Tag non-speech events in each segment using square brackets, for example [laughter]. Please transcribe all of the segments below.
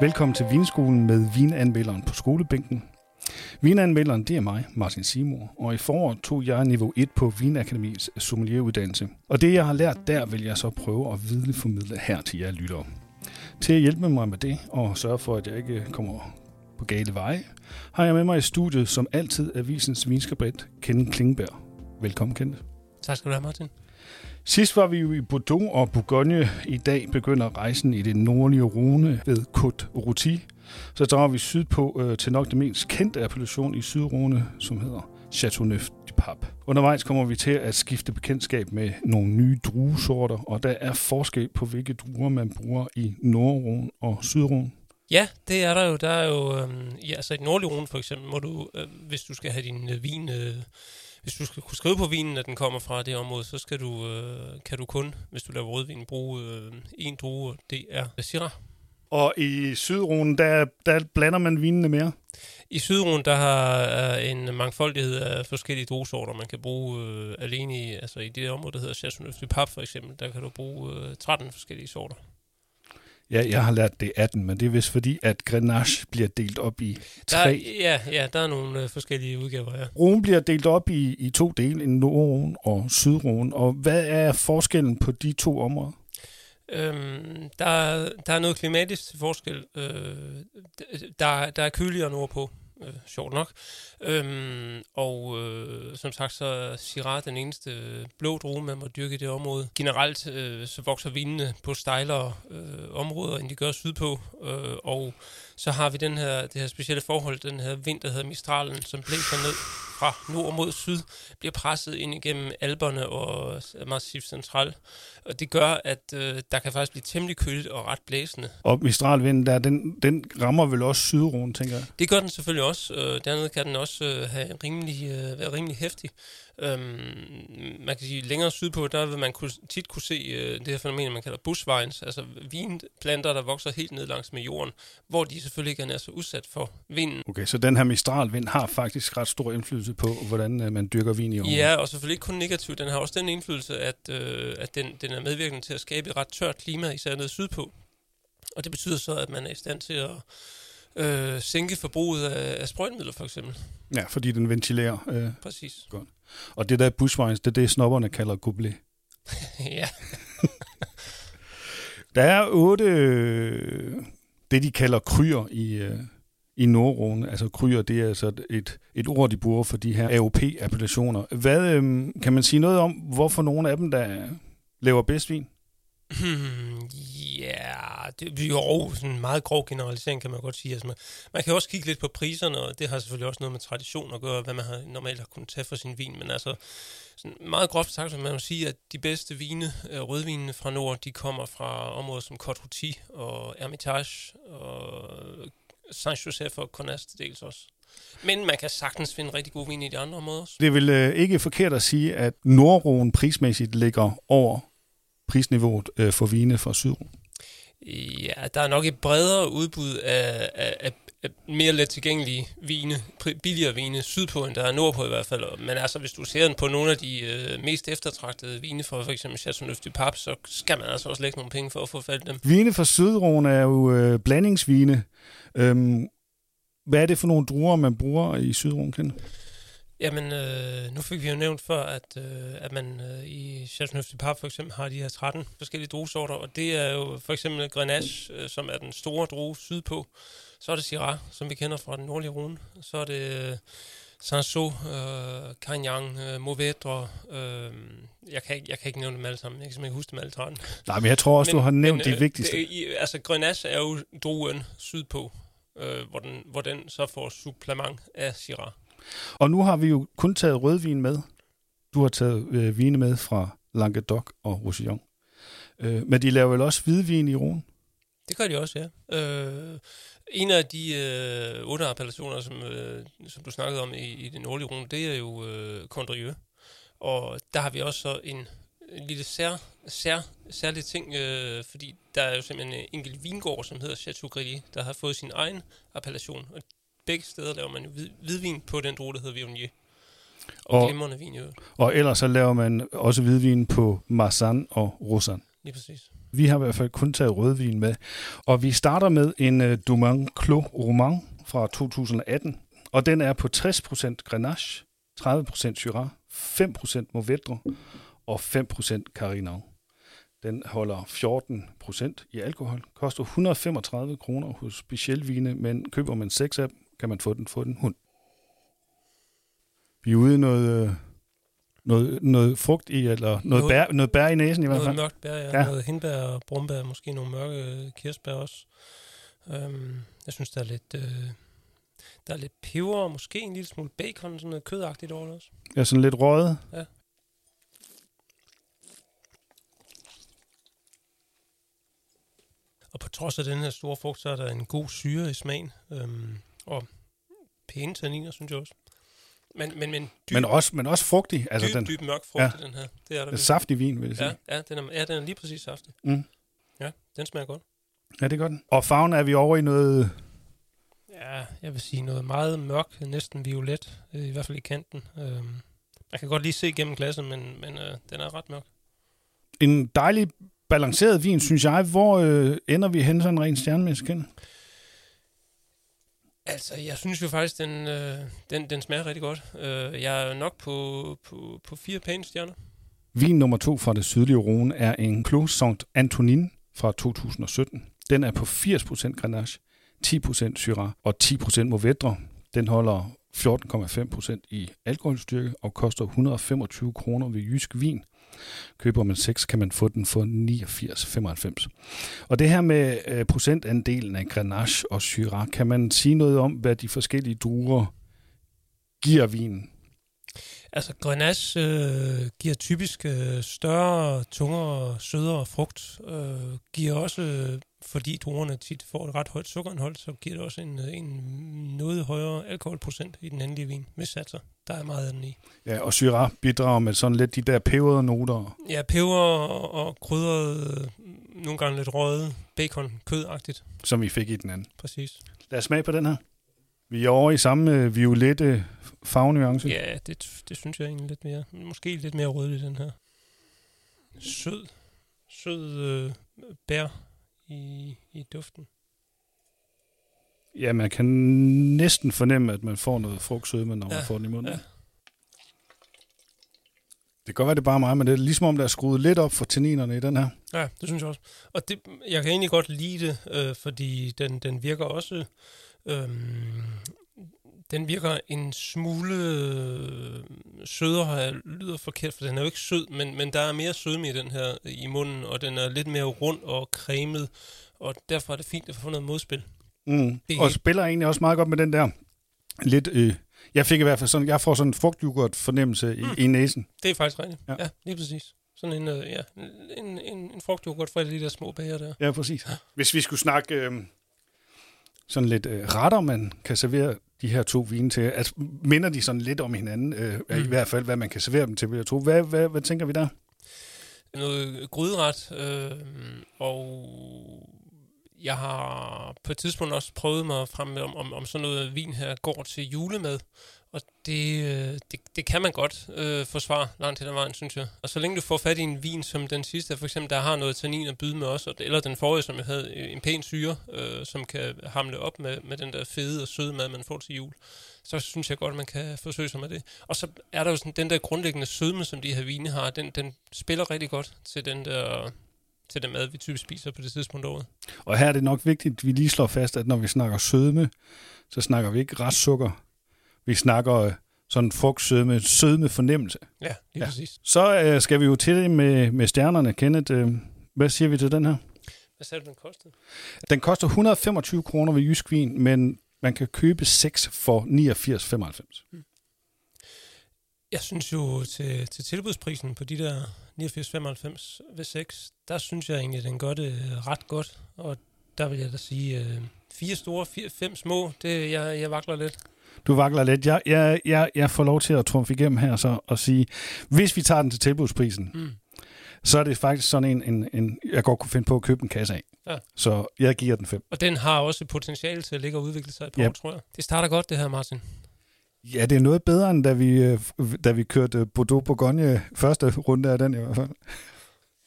Velkommen til Vinskolen med vinanmelderen på skolebænken. Vinanmelderen, det er mig, Martin Simor, og i foråret tog jeg niveau 1 på Vinakademiets sommelieruddannelse. Og det, jeg har lært der, vil jeg så prøve at videreformidle her til jer lyttere. Til at hjælpe mig med det, og sørge for, at jeg ikke kommer på gale veje, har jeg med mig i studiet, som altid, avisens vinskribent, Kenneth Klingberg. Velkommen, Kenneth. Tak skal du have, Martin. Sidst var vi jo i Bordeaux og Bourgogne. I dag begynder rejsen i det nordlige Rune ved Côte Routy. Så drager vi sydpå øh, til nok det mest kendte appellation i Sydrhone, som hedder Chateauneuf du Pape. Undervejs kommer vi til at skifte bekendtskab med nogle nye druesorter, og der er forskel på, hvilke druer man bruger i Nordrhone og Sydrhone. Ja, det er der jo. Der er jo, øhm, ja, altså i nordlige rune for eksempel, må du, øh, hvis du skal have din øh, vin, øh, hvis du skal kunne skrive på vinen, at den kommer fra det område, så skal du, øh, kan du kun, hvis du laver rødvin, bruge øh, en drue, og det er Syrah. Og i Sydrhone, der, der blander man vinene mere? I Sydrhone, der har øh, en mangfoldighed af forskellige druesorter, man kan bruge øh, alene i, altså i det område, der hedder Chasseneuf du Pape for eksempel, der kan du bruge øh, 13 forskellige sorter. Ja, jeg har lært det 18, men det er vist fordi, at Grenache bliver delt op i tre. Der, ja, ja, der er nogle øh, forskellige udgaver, ja. Rhone bliver delt op i, i to dele, en Nordrhone og Sydrhone. Og hvad er forskellen på de to områder? Øhm, der, der er noget klimatisk forskel. Øh, der, der er køligere nordpå, øh, sjovt nok. Øhm, og øh, som sagt, så er Syrah den eneste øh, blå drue, man må dyrke i det område. Generelt øh, så vokser vinene på stejlere øh, områder, end de gør sydpå. Øh, og så har vi den her, det her specielle forhold, den her vind, der hedder Mistralen, som blæser ned fra nord mod syd, bliver presset ind igennem alberne og massivt central. Og det gør, at øh, der kan faktisk blive temmelig køligt og ret blæsende. Og Mistralvinden, der, den, den rammer vel også Sydrhone, tænker jeg? Det gør den selvfølgelig også. Øh, dernede kan den også øh, have rimelig, øh, være rimelig hæftig. Øhm, man kan sige, længere sydpå, der vil man kunne, tit kunne se øh, det her fænomen, man kalder bushvines, altså vinplanter, der vokser helt ned langs med jorden, hvor de selvfølgelig ikke er så udsat for vinden. Okay, så den her mistralvind har faktisk ret stor indflydelse på, hvordan øh, man dyrker vin i området. Ja, og selvfølgelig ikke kun negativt. Den har også den indflydelse, at, øh, at den, den er medvirkende til at skabe et ret tørt klima, især nede sydpå. Og det betyder så, at man er i stand til at øh, sænke forbruget af, af sprøjtemidler, for eksempel. Ja, fordi den ventilerer. Øh, Præcis. Godt. Og det der bushvines, det er det, snobberne kalder goblet. [laughs] ja. [laughs] der er otte, øh, det de kalder kryer i, øh, i Nordrone. Altså kryer, det er altså et, et ord, de bruger for de her AOP-appellationer. Hvad øh, kan man sige noget om, hvorfor nogle af dem, der laver bedst vin? Hmm, ja, det er jo sådan en meget grov generalisering, kan man godt sige. Altså man, man kan også kigge lidt på priserne, og det har selvfølgelig også noget med tradition at gøre, hvad man har, normalt har kunnet tage for sin vin. Men altså, sådan meget groft sagt, så man må sige, at de bedste vine, øh, rødvinene fra nord, de kommer fra områder som Côte Rôti og Hermitage og Saint-Joseph og Cornas dels også. Men man kan sagtens finde rigtig gode vin i de andre områder også. Det vil øh, ikke forkert at sige, at Nordroen prismæssigt ligger over prisniveauet øh, for vine fra Sydrum? Ja, der er nok et bredere udbud af, af, af, af mere let tilgængelige vine, billigere vine sydpå, end der er nordpå i hvert fald. Men altså, hvis du ser den på nogle af de øh, mest eftertragtede vine fra for eksempel Chateauneuf du Pape, så skal man altså også lægge nogle penge for at få fat i dem. Vine fra Sydrhone er jo øh, blandingsvine. Øhm, hvad er det for nogle druer, man bruger i Sydrhone, Kende? Jamen, øh, nu fik vi jo nævnt før, at, øh, at man øh, i Chateauneuf Pape for eksempel har de her 13 forskellige druesorter, og det er jo for eksempel Grenache, øh, som er den store drue sydpå. Så er det Syrah, som vi kender fra den nordlige rune. Så er det øh, Sanso, øh, Cagnan, øh, Mauvedre. Øh, jeg, kan ikke, jeg kan ikke nævne dem alle sammen. Jeg kan simpelthen ikke huske dem alle 13. Nej, men jeg tror også, men, du har nævnt men, de øh, vigtigste. Det, i, altså, Grenache er jo druen sydpå, øh, hvor, den, hvor den så får supplement af Syrah. Og nu har vi jo kun taget rødvin med. Du har taget øh, vine med fra Languedoc og Roussillon. Øh, men de laver vel også hvidvin i Rhône? Det gør de også, ja. Øh, en af de øh, otte appellationer, som, øh, som du snakkede om i, i den nordlige Rhône, det er jo øh, Condrieu. Og der har vi også så en, en lille sær, sær, særlig ting, øh, fordi der er jo simpelthen en enkelt vingård, som hedder Chateau Grilly, der har fået sin egen appellation. Og begge steder laver man hvid, hvidvin på den drue, der hedder Viognier. Og, og glimrende vin jo. Og ellers så laver man også hvidvin på Marsan og Rosan. Lige præcis. Vi har i hvert fald kun taget rødvin med. Og vi starter med en uh, Dumont Clos Roman fra 2018. Og den er på 60% Grenache, 30% Syrah, 5% Mourvedre og 5% Carignan. Den holder 14 procent i alkohol, koster 135 kroner hos specielvine, men køber man seks af dem, kan man få den for den hund. Vi er ude i noget, øh, noget, noget frugt i, eller noget, noget, bær, noget bær i næsen i hvert fald. Noget mørkt bær, ja. ja. Noget hindbær og brumbær, måske nogle mørke kirsebær også. Um, jeg synes, der er lidt... Uh, der er lidt peber og måske en lille smule bacon, sådan noget kødagtigt over det også. Ja, sådan lidt røget. Ja. Og på trods af den her store frugt, så er der en god syre i smagen. Øhm, og pæne tanniner, synes jeg også. Men, men, men, dyb, men, også, men også frugtig. Altså dyb, den, dyb mørk frugt ja, den her. Det er der. En saftig vin, vil jeg sige. Ja, ja, den er, ja, den er lige præcis saftig. Mm. Ja, den smager godt. Ja, det er godt. Og farven er vi over i noget... Ja, jeg vil sige noget meget mørk, næsten violet, øh, i hvert fald i kanten. Øhm, man kan godt lige se gennem glasset, men, men øh, den er ret mørk. En dejlig balanceret vin, synes jeg. Hvor øh, ender vi hen sådan rent stjernemæssigt Altså, jeg synes jo faktisk, den, øh, den, den smager rigtig godt. Øh, jeg er nok på, på, på fire pæne stjerner. Vin nummer to fra det sydlige Rhone er en Clos Saint Antonin fra 2017. Den er på 80% Grenache, 10% Syrah og 10% Mourvedre. Den holder 14,5% i alkoholstyrke og koster 125 kroner ved Jysk Vin. Køber man 6, kan man få den for 89,95. Og det her med øh, procentandelen af Grenache og Syrah, kan man sige noget om, hvad de forskellige druer giver vinen? Altså Grenache øh, giver typisk øh, større, tungere, sødere frugt. Øh, giver også, øh, fordi druerne tit får et ret højt sukkerindhold, så giver det også en, øh, en noget højere alkoholprocent i den endelige vin med satser. Der er meget af den i. Ja, og Syrah bidrager med sådan lidt de der peberede noter. Ja, peber og, og krydret, nogle gange lidt røget, bacon, kødagtigt. Som vi fik i den anden. Præcis. Lad os smage på den her. Vi er over i samme øh, violette farvenuance. Ja, det, det synes jeg egentlig lidt mere. Måske lidt mere rødlig, den her. Sød. Sød øh, bær i, i duften. Ja, man kan næsten fornemme, at man får noget frugtsødme, når ja, man får den i munden. Ja. Det kan godt være, det er bare mig, men det er ligesom om, der er skruet lidt op for tanninerne i den her. Ja, det synes jeg også. Og det, jeg kan egentlig godt lide det, øh, fordi den, den virker også Øhm, den virker en smule øh, sødere, lyder forkert, for den er jo ikke sød, men, men der er mere sødme i den her i munden, og den er lidt mere rund og cremet, og derfor er det fint at få noget modspil. Mm. Det og spiller egentlig også meget godt med den der lidt... Øh, jeg fik i hvert fald sådan, jeg får sådan en frugtyoghurt fornemmelse i, mm. i næsen. Det er faktisk rigtigt. Ja, ja lige præcis. Sådan en, øh, ja, en, en, en frugtyoghurt fra de der små bager der. Ja, præcis. Hvis vi skulle snakke... Øh, sådan lidt øh, retter, man kan servere de her to vine til? Altså, minder de sådan lidt om hinanden, øh, mm. i hvert fald, hvad man kan servere dem til, vil jeg tro. Hvad, hvad, hvad tænker vi der? Noget gryderet, øh, og jeg har på et tidspunkt også prøvet mig frem med, om, om, om sådan noget vin her går til julemad. Og det, øh, det, det kan man godt øh, forsvare langt til ad vejen, synes jeg. Og så længe du får fat i en vin som den sidste, for eksempel, der har noget tannin at byde med os, eller den forrige, som jeg havde, øh, en pæn syre, øh, som kan hamle op med, med den der fede og søde mad, man får til jul, så synes jeg godt, man kan forsøge sig med det. Og så er der jo sådan, den der grundlæggende sødme, som de her vine har, den, den spiller rigtig godt til den der til den mad, vi typisk spiser på det tidspunkt året. Og her er det nok vigtigt, at vi lige slår fast, at når vi snakker sødme, så snakker vi ikke restsukker, vi snakker øh, sådan frugtsødme, sødme fornemmelse. Ja, lige ja. præcis. Så øh, skal vi jo til det med, med stjernerne. Kenneth, øh, hvad siger vi til den her? Hvad sagde du, den kostede? Den koster 125 kroner ved Jysk Vin, men man kan købe 6 for 89,95. Hmm. Jeg synes jo til, til tilbudsprisen på de der 89,95 ved 6, der synes jeg egentlig, den gør det ret godt. Og der vil jeg da sige, øh, fire store, fire, fem små, det, jeg, jeg vakler lidt. Du vakler lidt. Jeg, jeg, jeg, jeg får lov til at trumfe igennem her så og sige, hvis vi tager den til tilbudsprisen, mm. så er det faktisk sådan en, en, en, jeg godt kunne finde på at købe en kasse af. Ja. Så jeg giver den fem. Og den har også potentiale til at ligge og udvikle sig par yep. tror jeg. Det starter godt, det her, Martin. Ja, det er noget bedre, end da vi, øh, da vi kørte Bordeaux-Bourgogne første runde af den i hvert fald.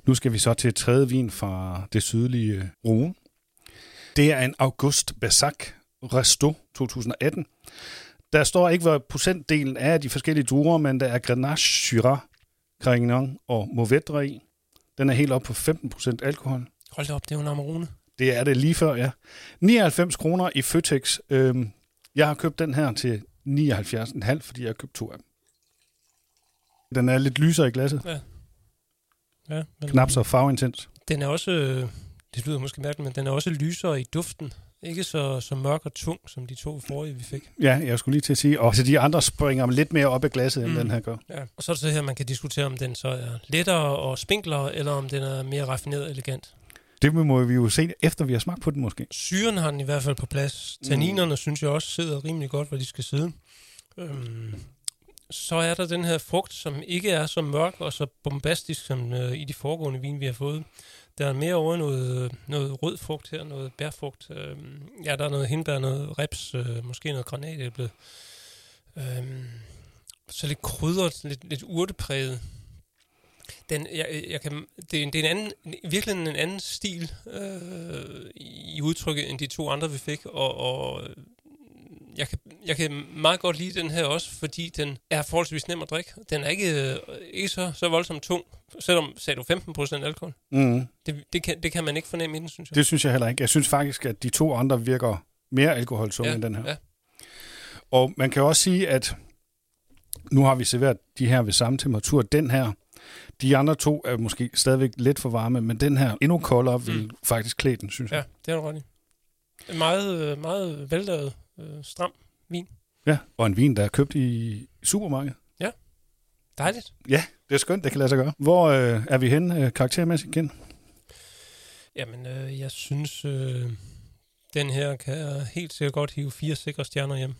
Nu skal vi så til tredje vin fra det sydlige Rhone. Det er en August Bassac Resto 2018. Der står ikke, hvad procentdelen er af de forskellige druer, men der er Grenache, Syrah, Carignan og Mourvedre i. Den er helt op på 15% alkohol. Hold da op, det er jo en Amarone. Det er det lige før, ja. 99 kroner i Føtex. Øhm, jeg har købt den her til 79,5, fordi jeg har købt to af dem. Den er lidt lysere i glasset. Ja. Ja, men Knap så farveintens. Den er også, øh, det lyder måske mærkeligt, men den er også lysere i duften. Ikke så, så mørk og tung, som de to forrige, vi fik. Ja, jeg skulle lige til at sige. Og så de andre springer lidt mere op af glasset, end Mm. den her gør. Ja. Og så er det så her, man kan diskutere, om den så er lettere og spinklere, eller om den er mere raffineret og elegant. Det må vi jo se, efter vi har smagt på den måske. Syren har den i hvert fald på plads. Tanninerne mm. synes jeg også sidder rimelig godt, hvor de skal sidde. Øhm, så er der den her frugt, som ikke er så mørk og så bombastisk som øh, i de foregående vin, vi har fået. Der er mere over noget, øh, noget rød frugt her, noget bærfrugt. Øh, ja, der er noget hindbær, noget reps, øh, måske noget granatæble. Øh, så lidt krydret, lidt, lidt urtepræget. Den, jeg, jeg kan, det, er en- det er en anden, virkelig en anden stil øh, i udtrykket end de to andre, vi fik, og, og jeg, kan, jeg kan meget godt lide den her også, fordi den er forholdsvis nem at drikke. Den er ikke, øh, ikke så, så voldsomt tung, selvom sagde du 15% alkohol. Mm. Det, det, kan, det kan man ikke fornemme i den, synes jeg. Det synes jeg heller ikke. Jeg synes faktisk, at de to andre virker mere alkoholtunge ja, end den her. Ja. Og man kan også sige, at nu har vi serveret de her ved samme temperatur. Den her, de andre to er måske stadigvæk lidt for varme, men den her endnu koldere vil Mm. faktisk klæde den, synes jeg. ja, det er du ret i. Meget, øh, meget vellavet, øh, stram vin. Ja. Og en vin, der er købt i supermarkedet. Dejligt. Ja, det er skønt, det kan lade sig gøre. Hvor øh, er vi henne øh, karaktermæssigt igen? Jamen, øh, jeg synes, øh, den her kan helt sikkert godt hive fire sikre stjerner hjem.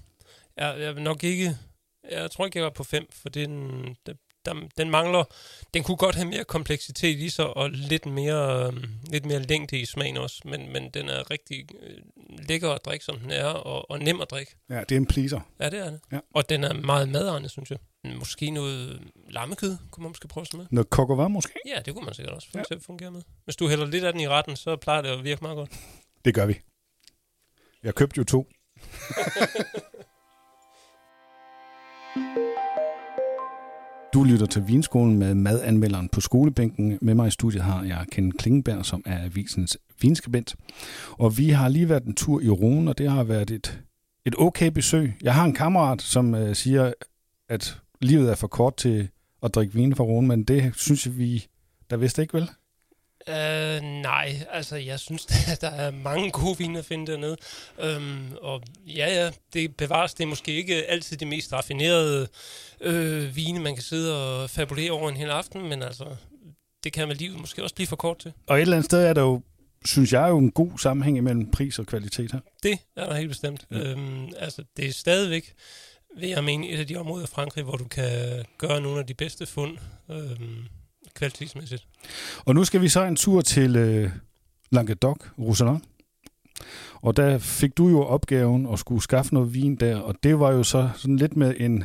Jeg, jeg vil nok ikke... Jeg tror ikke, jeg var på fem, for den, der, den mangler... Den kunne godt have mere kompleksitet i sig, og lidt mere, øh, lidt mere længde i smagen også, men, men den er rigtig øh, lækker at drikke, som den er, og, og nem at drikke. Ja, det er en pleaser. Ja, det er det. Ja. Og den er meget madegnet, synes jeg. Måske noget lammekød, kunne man måske prøve med. Noget kokovar måske? Ja, det kunne man sikkert også Ja. fungere med. Hvis du hælder lidt af den i retten, så plejer det at virke meget godt. Det gør vi. Jeg købte jo to. [laughs] Du lytter til Vinskolen med madanmelderen på skolebænken. Med mig i studiet har jeg Ken Klingenberg, som er avisens vinskribent. Og vi har lige været en tur i Rune, og det har været et, et okay besøg. Jeg har en kammerat, som øh, siger, at livet er for kort til at drikke vin fra Rune, men det synes vi der vidste ikke, vel? Øh, nej, altså jeg synes, [laughs] at der er mange gode vine at finde dernede. Øhm, og ja, ja, det bevares. Det er måske ikke altid de mest raffinerede øh, vine, man kan sidde og fabulere over en hel aften, men altså, det kan med livet måske også blive for kort til. Og et eller andet sted er der jo, synes jeg, jo en god sammenhæng imellem pris og kvalitet her. Det er der helt bestemt. Ja. Øhm, altså, det er stadigvæk, vil jeg mene, et af de områder i Frankrig, hvor du kan gøre nogle af de bedste fund øhm, kvalitetsmæssigt. Og nu skal vi så en tur til øh, Languedoc, Roussillon. Og der fik du jo opgaven at skulle skaffe noget vin der, og det var jo så sådan lidt med en,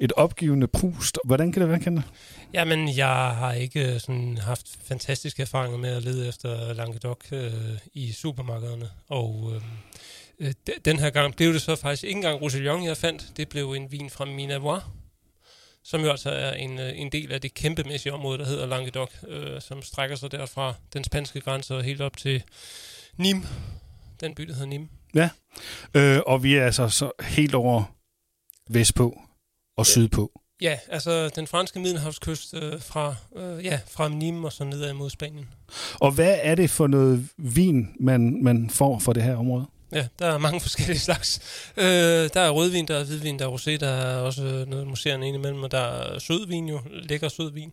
et opgivende pust. Hvordan kan det være, Kende? Jamen, jeg har ikke sådan haft fantastiske erfaringer med at lede efter Languedoc øh, i supermarkederne. Og øh, øh, de- den her gang blev det så faktisk ikke engang Roussillon, jeg fandt. Det blev en vin fra Minavois, som jo altså er en, øh, en del af det kæmpemæssige område, der hedder Languedoc, øh, som strækker sig derfra den spanske grænse og helt op til Nîmes. Den by, der hedder Nîmes. Øh, og vi er altså så helt over vestpå og sydpå. Ja, altså den franske middelhavskyst øh, fra, øh, ja, fra Nîmes og så nedad mod Spanien. Og hvad er det for noget vin, man, man får for det her område? Ja, der er mange [laughs] forskellige slags. Øh, der er rødvin, der er hvidvin, der er rosé, der er også noget museerne indimellem, og der er sødvin jo, lækker sødvin.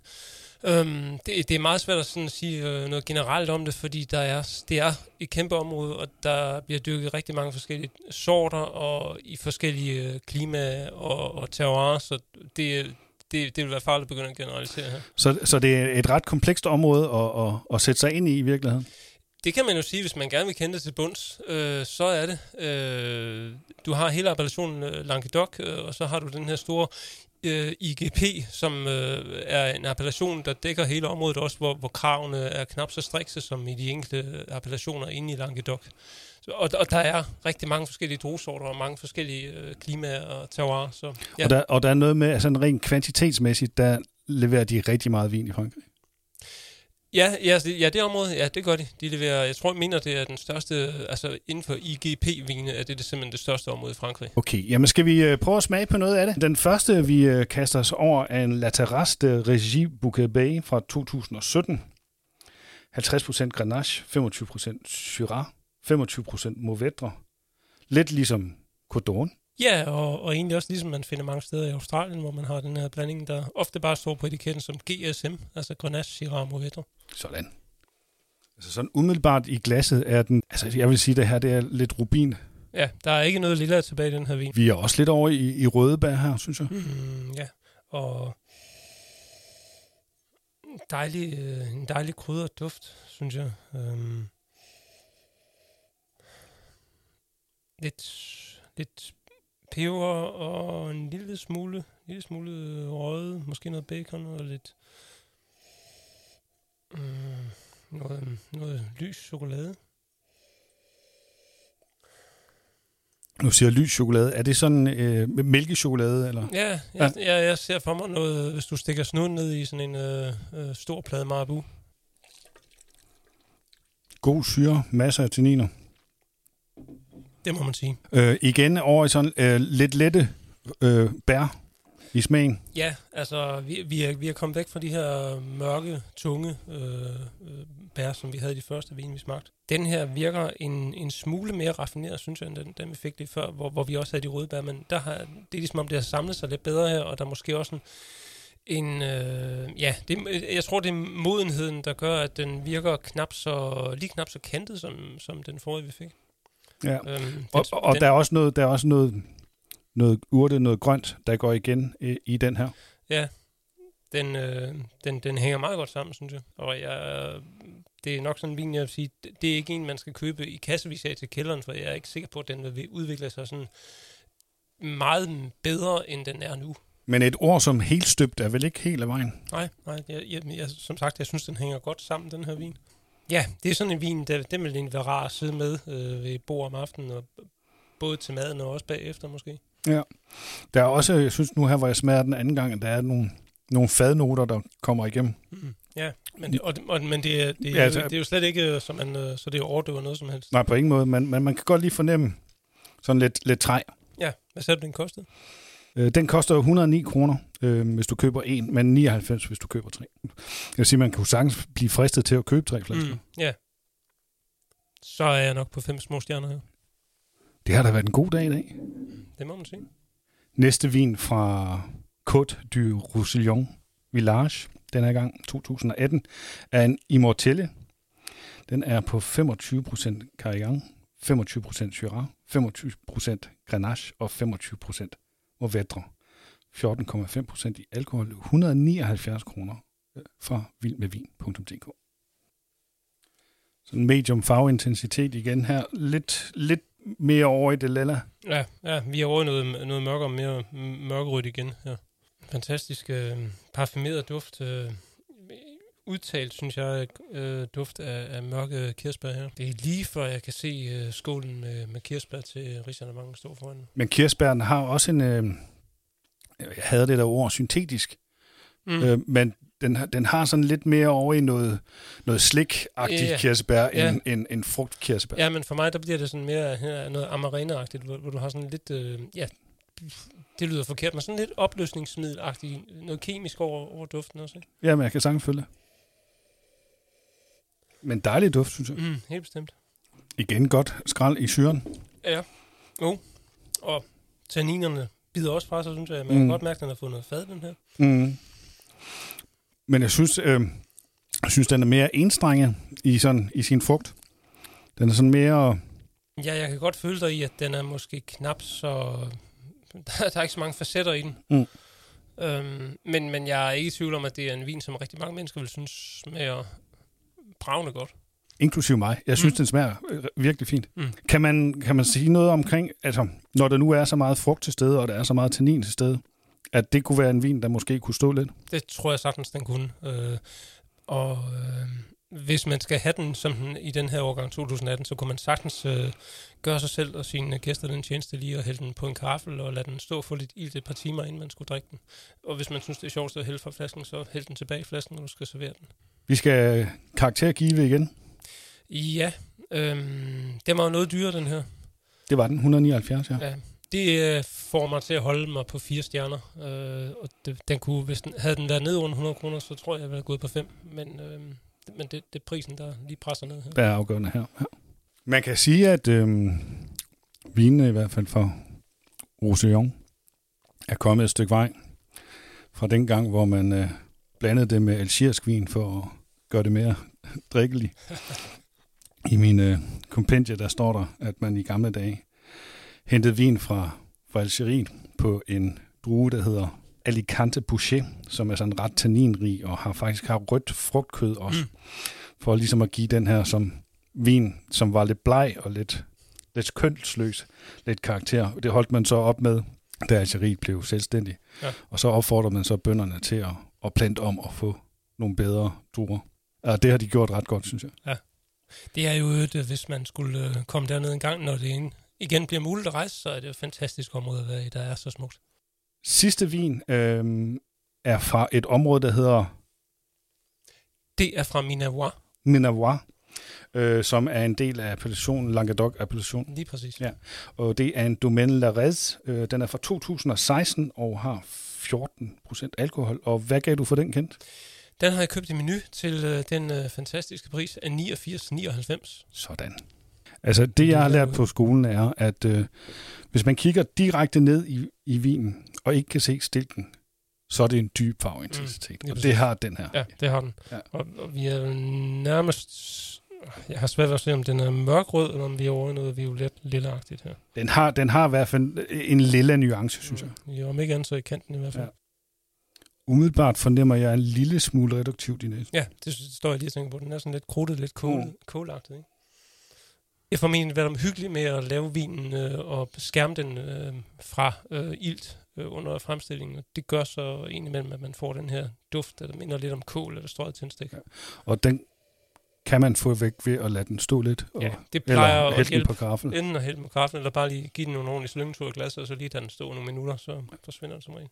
Øhm, det, det er meget svært at sådan sige øh, noget generelt om det, fordi der er, det er et kæmpe område, og der bliver dyrket rigtig mange forskellige sorter, og i forskellige øh, klima og, og terroir, så det, det, det vil være farligt at begynde at generalisere her. Så, så det er et ret komplekst område at, at, at sætte sig ind i i virkeligheden. Det kan man jo sige, hvis man gerne vil kende det til bunds, øh, så er det. Øh, du har hele appellationen øh, Languedoc, øh, og så har du den her store øh, IGP, som øh, er en appellation, der dækker hele området også, hvor, hvor kravene er knap så strikse som i de enkelte appellationer inde i Languedoc. Så, og, og der er rigtig mange forskellige druesorter og mange forskellige øh, klimaer og terroir. Så, ja. og, der, og der er noget med, altså rent kvantitetsmæssigt, der leverer de rigtig meget vin i Frankrig. Ja, ja, ja, det område, ja, det gør de. De leverer, jeg tror, jeg mener, det er den største, altså inden for IGP-vine, er det, det simpelthen det største område i Frankrig. Okay, jamen skal vi øh, prøve at smage på noget af det? Den første, vi øh, kaster os over, er en La Terrasse de Régie Bouquet Bay fra 2017. 50% Grenache, 25% Syrah, 25% Mourvedre. Lidt ligesom Codon. Ja, og, og egentlig også ligesom man finder mange steder i Australien, hvor man har den her blanding, der ofte bare står på etiketten som GSM, altså Grenache, Syrah og Mourvedre. Sådan. Altså sådan umiddelbart i glasset er den, altså jeg vil sige, det her det er lidt rubin. Ja, der er ikke noget lilla tilbage i den her vin. Vi er også lidt over i, i røde bær her, synes jeg. Mm, ja, og dejlig, øh, en dejlig krydret duft, synes jeg. Øhm, lidt, lidt peber og en lille smule, en lille smule røde, måske noget bacon og lidt øh, noget, noget lys chokolade. Nu siger lys chokolade. Er det sådan øh, mælkechokolade? Eller? Ja, jeg, ja. Jeg, jeg ser for mig noget, hvis du stikker snuden ned i sådan en øh, øh, stor plade marabu. God syre, masser af tanniner. Det må man sige. Øh, igen over i sådan øh, lidt lette øh, bær i smagen. Ja, altså vi, vi, er, vi er kommet væk fra de her mørke, tunge øh, øh, bær, som vi havde i de første vin, vi smagte. Den her virker en, en smule mere raffineret, synes jeg, end den, den vi fik lige før, hvor, hvor vi også havde de røde bær, men der har, det er ligesom om, det har samlet sig lidt bedre her, og der er måske også en, en øh, ja, det, jeg tror, det er modenheden, der gør, at den virker knap så, lige knap så kantet, som, som den forrige, vi fik. Ja, øhm, og, og, og den, der er også noget, der er også noget, noget urte, noget grønt, der går igen i, i den her. Ja, den, øh, den, den hænger meget godt sammen, synes jeg. Og jeg, det er nok sådan en vin, jeg vil sige, det er ikke en, man skal købe i kassevis af til kælderen, for jeg er ikke sikker på, at den vil udvikle sig sådan meget bedre, end den er nu. Men et ord som helt støbt er vel ikke helt af vejen? Nej, nej jeg, jeg, jeg, som sagt, jeg synes, den hænger godt sammen, den her vin. Ja, det er sådan en vin, der, den vil egentlig være rar at sidde med øh, ved bord om aftenen, og både til maden og også bagefter måske. Ja. Der er også, jeg synes nu her, hvor jeg smager den anden gang, at der er nogle, nogle fadnoter, der kommer igennem. Mm. Ja, men, det, og, og, men det, er, det, er, ja, altså, det er jo slet ikke, så, man, øh, så det er overdøver noget som helst. Nej, på ingen måde, men, men man kan godt lige fornemme sådan lidt, lidt træ. Ja, hvad sagde du, den kostede? Øh, den koster 109 kroner, øh, hvis du køber en, men 99, hvis du køber tre. Jeg vil sige, man kan jo sagtens blive fristet til at købe tre flasker. Mm, ja. Så er jeg nok på fem små stjerner her. Det har da været en god dag i dag. Det må man sige. Næste vin fra Côte du Roussillon Village, den er gang 2018, er en Immortelle. Den er på 25% Carignan, 25% Syrah, 25% Grenache og 25% Mourvedre. 14,5% i alkohol, 179 kroner øh, fra vildmedvin.dk. Sådan medium farveintensitet igen her. Lidt, lidt mere over i det lilla. Ja, ja vi har over noget, noget mørkere, mere mørkerødt igen. Ja. Fantastisk øh, parfumeret duft. Øh, udtalt, synes jeg, øh, duft af, af mørke kirsebær her. Det er lige før jeg kan se øh, skålen med, med kirsebær til Richard mange stå foran. Men kirsebæren har også en, øh, jeg havde det der ord, syntetisk. Mm. Øh, men den, den har sådan lidt mere over i noget, noget slik-agtigt ja, kirsebær, ja. end, end, end frugtkirsebær. Ja, men for mig, der bliver det sådan mere her, noget amarena-agtigt, hvor, hvor du har sådan lidt, øh, ja, det lyder forkert, men sådan lidt opløsningsmiddelagtigt, noget kemisk over, over duften også, ikke? Ja, men jeg kan sagtens følge Men dejlig duft, synes jeg. Mm, helt bestemt. Igen godt skrald i syren. Ja, jo. Og tanninerne bider også fra sig, synes jeg. Man mm. kan godt mærke, at den har fået noget fad, den her. Mm. Men jeg synes, øh, jeg synes, den er mere enstrenget i, sådan, i sin frugt. Den er sådan mere... Ja, jeg kan godt føle dig i, at den er måske knap så... [laughs] Der, der er ikke så mange facetter i den. Mm. Øhm, men, men jeg er ikke i tvivl om, at det er en vin, som rigtig mange mennesker vil synes smager bravende godt. Inklusiv mig. Jeg synes, mm. den smager øh, virkelig fint. Mm. Kan, man, kan man sige noget omkring, altså, når der nu er så meget frugt til stede, og der er så meget tannin til stede, at det kunne være en vin, der måske kunne stå lidt? Det tror jeg sagtens, den kunne. Øh, og øh, hvis man skal have den som den i den her årgang 2018, så kunne man sagtens øh, gøre sig selv og sine gæster den tjeneste lige at hælde den på en kafel og lade den stå for lidt ild et par timer, inden man skulle drikke den. Og hvis man synes, det er sjovt at hælde fra flasken, så hæld den tilbage i flasken, når du skal servere den. Vi skal karaktergive igen. Ja, øh, den var jo noget dyrere, den her. Det var den, 179, ja. ja det øh, får mig til at holde mig på fire stjerner. Øh, og det, den kunne, hvis den, havde den været ned under 100 kroner, så tror jeg, jeg ville have gået på fem. Men, øh, men det, det er prisen, der lige presser ned her. Der er afgørende her. Ja. Man kan sige, at øh, vinene i hvert fald for Roussillon er kommet et stykke vej fra den gang, hvor man øh, blandede det med algerisk vin for at gøre det mere drikkeligt. I mine øh, kompendier, der står der, at man i gamle dage hentede vin fra, fra Algeriet på en drue, der hedder Alicante Boucher, som er sådan ret tanninrig og har faktisk har rødt frugtkød også. Mm. For ligesom at give den her som vin, som var lidt bleg og lidt, lidt kønsløs, lidt karakter. Det holdt man så op med, da Algeriet blev selvstændig. Ja. Og så opfordrer man så bønderne til at, at plante om og få nogle bedre druer. Og det har de gjort ret godt, synes jeg. Ja. Det er jo et, hvis man skulle øh, komme derned en gang, når det igen bliver muligt at rejse, så er det jo et fantastisk område at være i, der er så smukt. Sidste vin øh, er fra et område, der hedder... Det er fra Minavois. Minavois, øh, som er en del af appellationen, Languedoc-appellationen. Lige præcis. Ja. Og det er en Domaine Larez. Øh, den er fra 2016 og har 14 procent alkohol. Og hvad gav du for den kendt? Den har jeg købt i menu til øh, den øh, fantastiske pris af 89,99. Sådan. Altså det, jeg har lært på skolen, er, at øh, hvis man kigger direkte ned i, i vinen, og ikke kan se stilken, så er det en dyb farveintensitet. Mm, og det har den her. Ja, det har den. Ja. Og, og vi er nærmest... Jeg har svært ved at se, om den er mørkrød, eller om vi er over i noget violet lilleagtigt her. Den har, den har i hvert fald en lille nuance, synes mm, jeg. Ja, om ikke andet så i kanten i hvert fald. Ja. Umiddelbart fornemmer jeg en lille smule reduktivt i næsen. Ja, det står jeg lige og tænker på. Den er sådan lidt krudtet, lidt kål, mm. ikke? Jeg får formentlig været hyggeligt med at lave vinen øh, og skærme den øh, fra øh, ilt øh, under fremstillingen. det gør så indimellem, at man får den her duft, der minder lidt om kål eller strøget tændstik. Ja. Og den kan man få væk ved at lade den stå lidt? Og, ja, det plejer eller at hjælpe på kaffen. Enten at hælde på kaffen, eller bare lige give den nogle ordentlige slyngetur i glas, og så lige lade den stå nogle minutter, så forsvinder den som regel.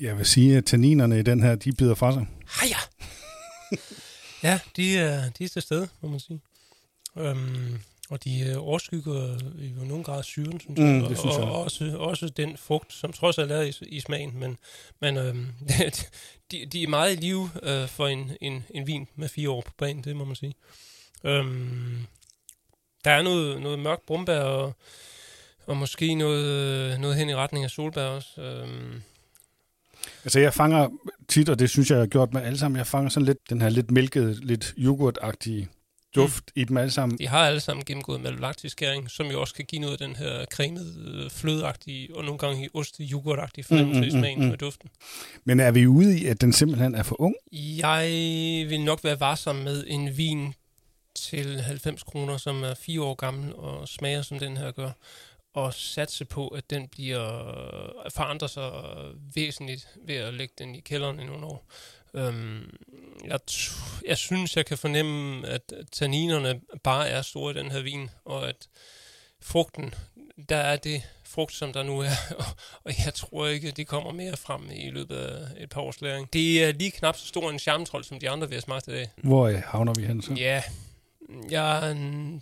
Jeg vil sige, at tanninerne i den her, de bider fra sig. Heja! [laughs] Ja, de er, de er til stede, må man sige. Øhm, og de øh, overskygger i nogen grad syren, synes mm, jeg. Det synes jeg. Og, og også, også den frugt, som trods alt er i, i smagen. Men, men øhm, [laughs] de, de er meget i live øh, for en, en, en vin med fire år på banen, det må man sige. Øhm, der er noget, noget mørkt brumbær og, og måske noget, noget hen i retning af solbær også. Øhm, Altså jeg fanger tit, og det synes jeg, jeg har gjort med alle sammen, jeg fanger sådan lidt den her lidt mælkede, lidt yoghurtagtige duft mm. i dem alle sammen. De har alle sammen gennemgået malolaktisk skæring, som jo også kan give noget af den her cremede, flødeagtige og nogle gange oste yoghurtagtige fornemmelse mm, mm, i smagen mm, mm. med duften. Men er vi ude i, at den simpelthen er for ung? Jeg vil nok være varsom med en vin til 90 kroner, som er fire år gammel og smager som den her gør og satse på, at den bliver forandrer sig væsentligt ved at lægge den i kælderen i nogle år. Øhm, jeg, jeg synes, jeg kan fornemme, at tanninerne bare er store i den her vin, og at frugten, der er det frugt, som der nu er, [laughs] og jeg tror ikke, det kommer mere frem i løbet af et par års læring. Det er lige knap så stor en charmetrol, som de andre vi har smagt i dag. Hvor havner vi hen så? Ja, jeg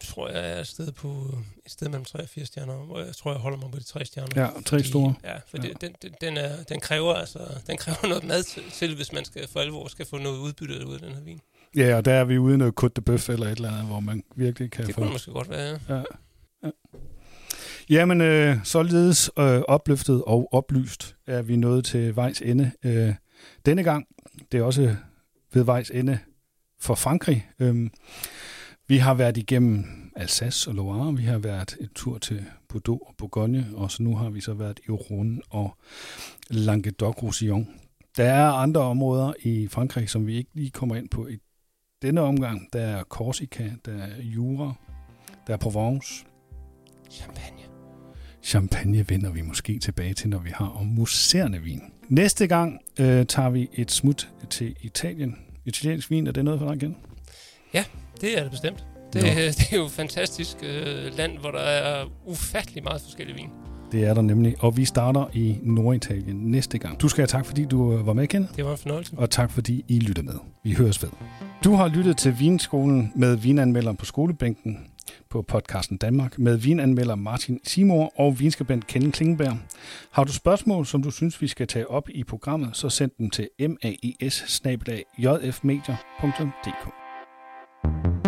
tror, jeg er et sted på et sted mellem 3 og 4 stjerner, hvor jeg tror, jeg holder mig på de tre stjerner. Ja, tre store. Ja, for ja. Det, den, den, er, den, kræver altså, den kræver noget mad til, hvis man skal for alvor skal få noget udbytte ud af den her vin. Ja, og der er vi ude i noget Côte de Bœuf eller et eller andet, hvor man virkelig kan det få... Det kunne måske godt være, ja. ja. ja. Jamen, øh, således øh, opløftet og oplyst er vi nået til vejs ende øh, denne gang. Det er også ved vejs ende for Frankrig. Øh, vi har været igennem Alsace og Loire, vi har været et tur til Bordeaux og Bourgogne, og så nu har vi så været i Rhône og Languedoc-Roussillon. Der er andre områder i Frankrig, som vi ikke lige kommer ind på i denne omgang. Der er Corsica, der er Jura, der er Provence. Champagne. champagne vender vi måske tilbage til, når vi har om muserende vin. Næste gang øh, tager vi et smut til Italien. Italiensk vin, er det noget for dig igen? Ja, det er det bestemt. Det, [laughs] det er jo et fantastisk øh, land, hvor der er ufattelig meget forskellige vin. Det er der nemlig, og vi starter i Norditalien næste gang. Du skal have tak, fordi du øh, var med, Ken. Det var en fornøjelse. Og tak, fordi I lytter med. Vi høres ved. Du har lyttet til Vinskolen med vinanmelderen på skolebænken på podcasten Danmark med vinanmelder Martin Simor og vinskribent Kenneth Klingenberg. Har du spørgsmål, som du synes, vi skal tage op i programmet, så send dem til maes Thank you.